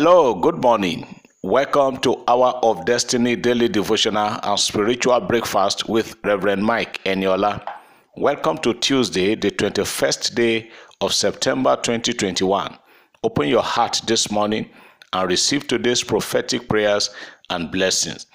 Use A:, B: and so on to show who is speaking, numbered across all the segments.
A: Hello, good morning. Welcome to Hour of Destiny Daily Devotional and Spiritual Breakfast with Reverend Mike Eniola. Welcome to Tuesday, the 21st day of September 2021. Open your heart this morning and receive today's prophetic prayers and blessings.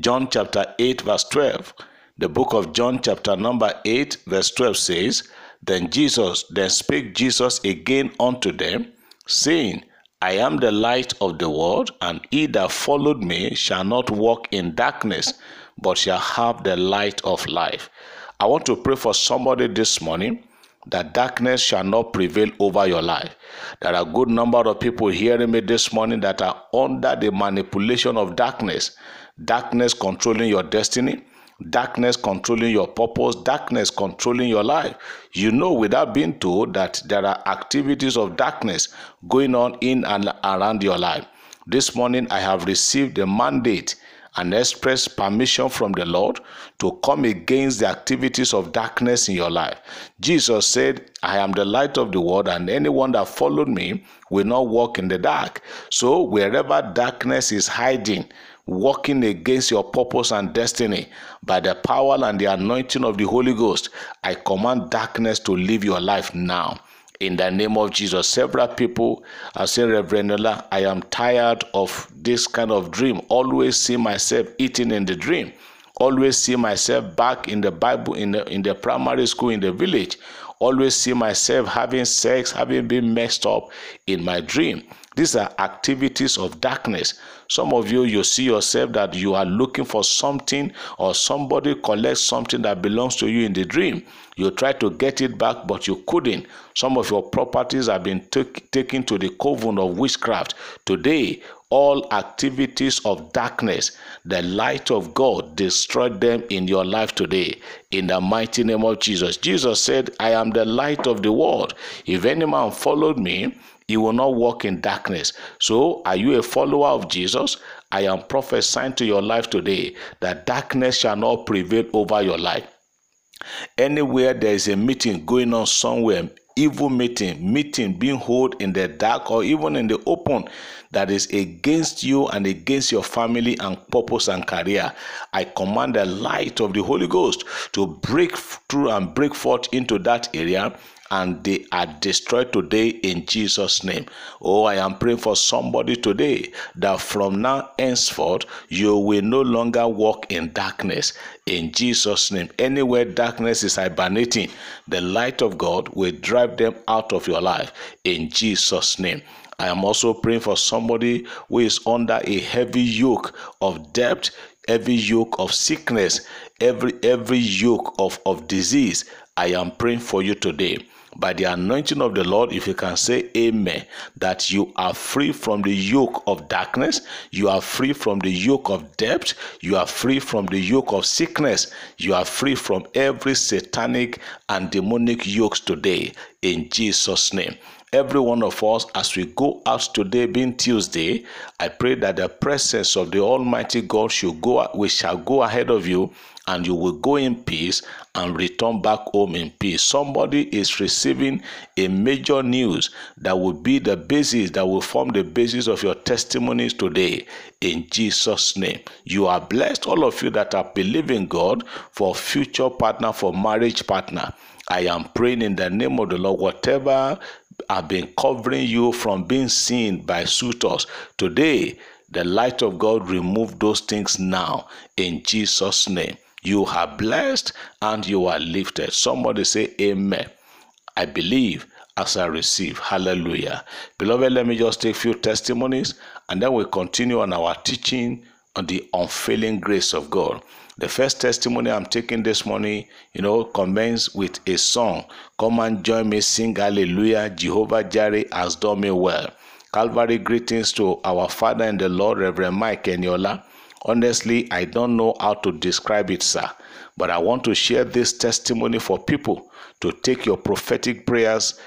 A: John chapter 8, verse 12. The book of John, chapter number 8, verse 12 says, Then Jesus, then spake Jesus again unto them, saying, I am the light of the world, and he that followed me shall not walk in darkness, but shall have the light of life. I want to pray for somebody this morning that darkness shall not prevail over your life. There are a good number of people hearing me this morning that are under the manipulation of darkness, darkness controlling your destiny, darkness controlling your purpose, darkness controlling your life. You know, without being told, that there are activities of darkness going on in and around your life. This morning, I have received a mandate and express permission from the Lord to come against the activities of darkness in your life. Jesus said, I am the light of the world, and anyone that followed me will not walk in the dark. So, wherever darkness is hiding, working against your purpose and destiny by the power and the anointing of the Holy Ghost, I command darkness to leave your life now. In the name of Jesus, several people are saying, Reverend Ola, I am tired of this kind of dream. Always see myself eating in the dream. Always see myself back in the Bible, in the, in the primary school, in the village. Always see myself having sex, having been messed up in my dream. These are activities of darkness. Some of you, you see yourself that you are looking for something or somebody collects something that belongs to you in the dream. You try to get it back, but you couldn't. Some of your properties have been taken to the coven of witchcraft. Today, all activities of darkness, the light of God destroyed them in your life today. In the mighty name of Jesus. Jesus said, I am the light of the world. If any man followed me, he will not walk in darkness. So, are you a follower of Jesus? I am prophesying to your life today that darkness shall not prevail over your life. Anywhere there is a meeting going on somewhere, evil meeting, meeting being held in the dark or even in the open that is against you and against your family and purpose and career, I command the light of the Holy Ghost to break through and break forth into that area and they are destroyed today in Jesus' name. Oh, I am praying for somebody today that from now henceforth you will no longer walk in darkness in Jesus' name. Anywhere darkness is hibernating, the light of God will drive them out of your life in Jesus' name. I am also praying for somebody who is under a heavy yoke of debt, every yoke of sickness, every every yoke of, of disease. I am praying for you today by the anointing of the Lord, if you can say amen, that you are free from the yoke of darkness, you are free from the yoke of debt, you are free from the yoke of sickness, you are free from every satanic and demonic yokes today. In Jesus' name every one of us as we go out today being tuesday i pray that the presence of the almighty god should go we shall go ahead of you and you will go in peace and return back home in peace. Somebody is receiving a major news that will be the basis that will form the basis of your testimonies today. In jesus name. You are blessed all of you that are believing god for future partner for marriage partner. I am praying in the name of the Lord, whatever have been covering you from being seen by suitors. Today, the light of God remove those things now in Jesus' name. You are blessed and you are lifted. Somebody say amen. I believe as I receive. Hallelujah. Beloved, let me just take a few testimonies and then we'll continue on our teaching on the unfailing grace of God. The first testimony I'm taking this morning, you know, commences with a song. Come and join me, sing hallelujah. Jehovah Jireh has done me well. Calvary greetings to our Father and the Lord, Reverend Mike Eniola. Honestly, I don't know how to describe it, sir, but I want to share this testimony for people to take your prophetic prayers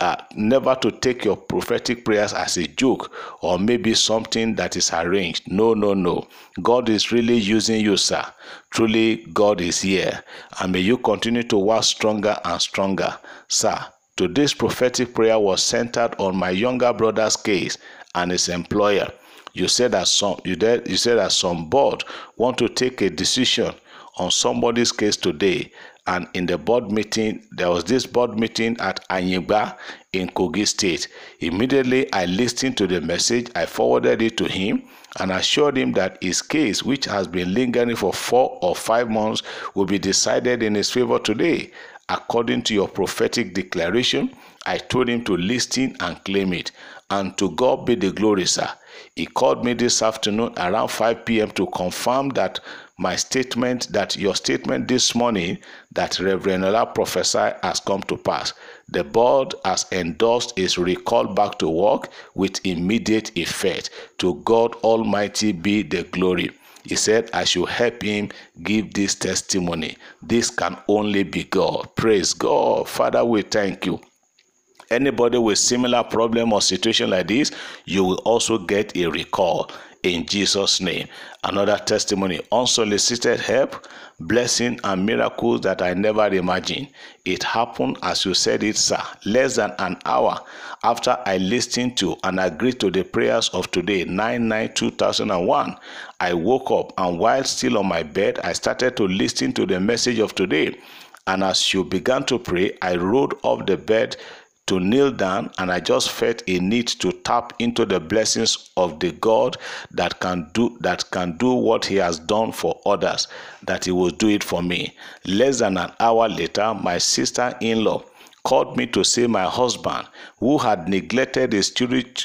A: uh, never to take your prophetic prayers as a joke or maybe something that is arranged. No, no, no. God is really using you, sir. Truly, God is here. And may you continue to work stronger and stronger, sir, Today's prophetic prayer was centered on my younger brother's case and his employer. You said that some you, did, you said that some board want to take a decision on somebody's case today and in the board meeting there was this board meeting at Anyigba in Kogi State. Immediately I listened to the message, I forwarded it to him and assured him that his case, which has been lingering for four or five months, will be decided in his favor today. According to your prophetic declaration, I told him to listen and claim it. And to God be the glory, sir. He called me this afternoon around 5 p.m. to confirm that my statement, that your statement this morning that Reverend Ola prophesied has come to pass. The board has endorsed his recall back to work with immediate effect. To God Almighty be the glory. He said, I should help him give this testimony. This can only be God. Praise God. Father, we thank you anybody with similar problem or situation like this you will also get a recall in jesus name. Another testimony unsolicited help blessing and miracles that i never imagined. It happened as you said it sir less than an hour after i listened to and agreed to the prayers of today 9 9 2001 i woke up and while still on my bed i started to listen to the message of today. And as you began to pray i rolled off the bed to kneel down and I just felt a need to tap into the blessings of the God that can do that can do what he has done for others that he will do it for me. Less than an hour later my sister-in-law called me to say my husband, who had neglected his,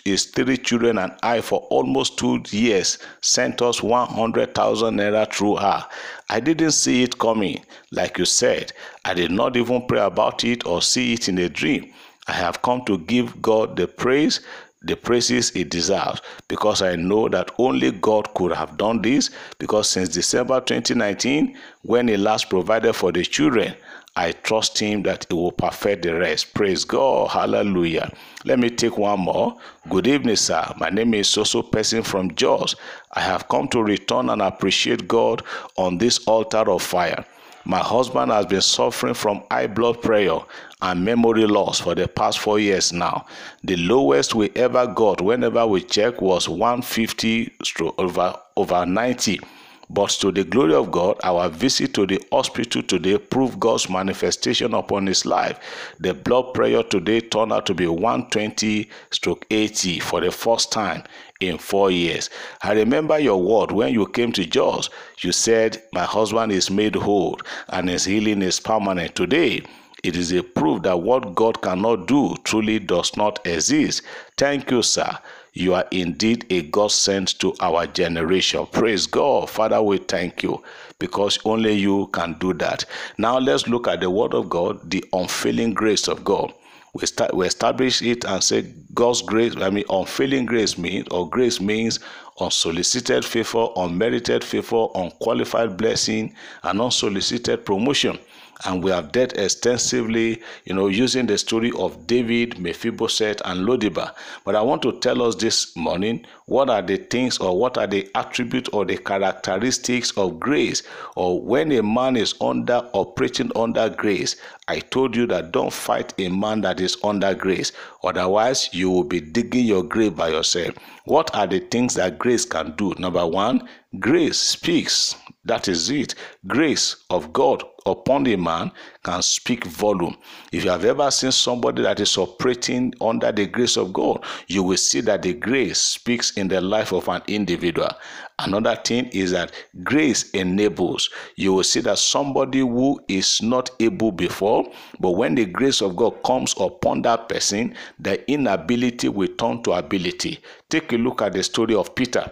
A: his three children and I for almost two years, sent us 100,000 naira through her. I didn't see it coming. Like you said, I did not even pray about it or see it in a dream. I have come to give God the praise, the praises He deserves, because I know that only God could have done this. Because since December 2019, when He last provided for the children, I trust Him that He will perfect the rest. Praise God. Hallelujah. Let me take one more. Good evening, sir. My name is Soso Person from Jos. I have come to return and appreciate God on this altar of fire. My husband has been suffering from high blood pressure and memory loss for the past four years now. The lowest we ever got whenever we checked was 150 over, over 90. But to the glory of God, our visit to the hospital today proved God's manifestation upon his life. The blood pressure today turned out to be 120 stroke 80 for the first time in four years. I remember your word when you came to Jos. You said, My husband is made whole and his healing is permanent. Today, it is a proof that what God cannot do truly does not exist. Thank you, sir. You are indeed a God sent to our generation. Praise God. Father, we thank you because only you can do that. Now let's look at the word of God, the unfailing grace of God. We, start, we establish it and say God's grace, I mean, unfailing grace means, or grace means unsolicited favor, unmerited favor, unqualified blessing, and unsolicited promotion and we have dealt extensively, you know, using the story of David, Mephibosheth, and Lodibar. But I want to tell us this morning what are the things or what are the attributes or the characteristics of grace, or when a man is under operating under grace. I told you that don't fight a man that is under grace, otherwise, you will be digging your grave by yourself. What are the things that grace can do? Number one, grace speaks. That is it. Grace of God upon a man can speak volume. If you have ever seen somebody that is operating under the grace of God, you will see that the grace speaks in the life of an individual. Another thing is that grace enables. You will see that somebody who is not able before, but when the grace of God comes upon that person, the inability will turn to ability. Take a look at the story of Peter.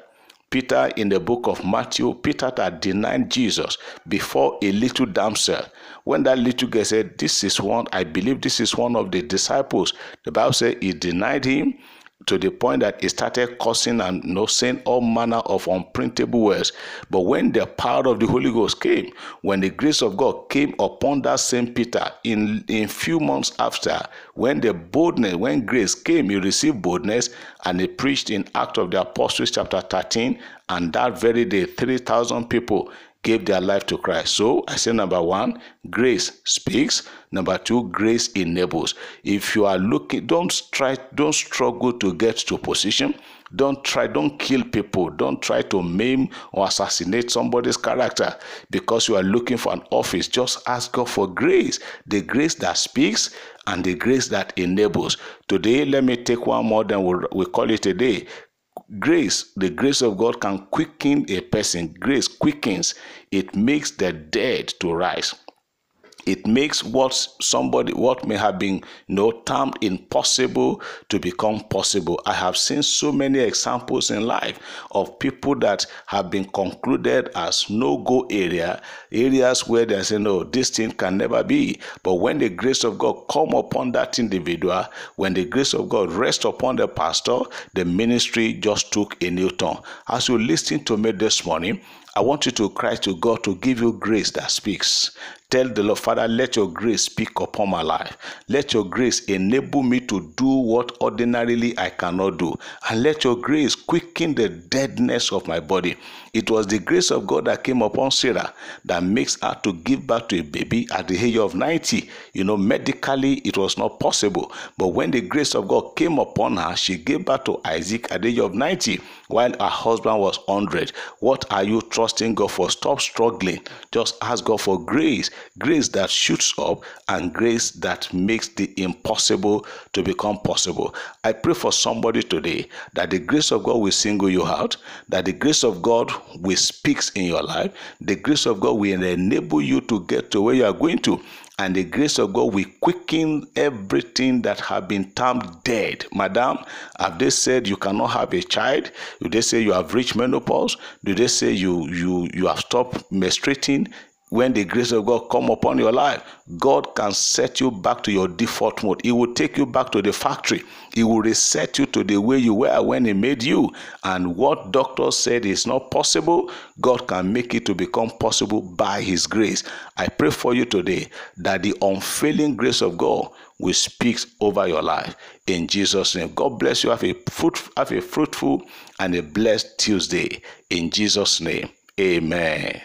A: Peter in the book of Matthew, Peter had denied Jesus before a little damsel. When that little girl said, This is one, I believe this is one of the disciples, the Bible said he denied him to the point that he started cursing and you know, saying all manner of unprintable words. But when the power of the Holy Ghost came, when the grace of God came upon that same Peter, in in few months after, when the boldness, when grace came, he received boldness and he preached in Act of the Apostles chapter 13, and that very day, 3,000 people gave their life to Christ. So I say number one, grace speaks. Number two, grace enables. If you are looking, don't try, don't struggle to get to position. Don't try, don't kill people. Don't try to maim or assassinate somebody's character because you are looking for an office. Just ask God for grace, the grace that speaks and the grace that enables. Today, let me take one more, then we'll, we call it a day grace the grace of god can quicken a person. Grace quickens. It makes the dead to rise it makes what somebody what may have been you know termed impossible to become possible. I have seen so many examples in life of people that have been concluded as no go area areas where they say no this thing can never be. But when the grace of god come upon that individual when the grace of god rest upon the pastor the ministry just took a new turn. As you listen to me this morning I want you to cry to God to give you grace that speaks. Tell the Lord, Father, let your grace speak upon my life. Let your grace enable me to do what ordinarily I cannot do. And let your grace quicken the deadness of my body. It was the grace of God that came upon Sarah that makes her to give birth to a baby at the age of 90. You know, medically it was not possible. But when the grace of God came upon her, she gave birth to Isaac at the age of 90 while her husband was 100. What are you trusting God for? Stop struggling. Just ask God for grace grace that shoots up, and grace that makes the impossible to become possible. I pray for somebody today that the grace of God will single you out, that the grace of God will speak in your life, the grace of God will enable you to get to where you are going to and the grace of God will quicken everything that have been termed dead. Madam, have they said you cannot have a child? Do they say you have reached menopause? Do they say you you you have stopped menstruating? When the grace of God come upon your life, God can set you back to your default mode. He will take you back to the factory. He will reset you to the way you were when he made you. And what doctors said is not possible, God can make it to become possible by his grace. I pray for you today that the unfailing grace of God will speak over your life in Jesus' name. God bless you. Have a fruit, have a fruitful and a blessed Tuesday in Jesus' name. Amen.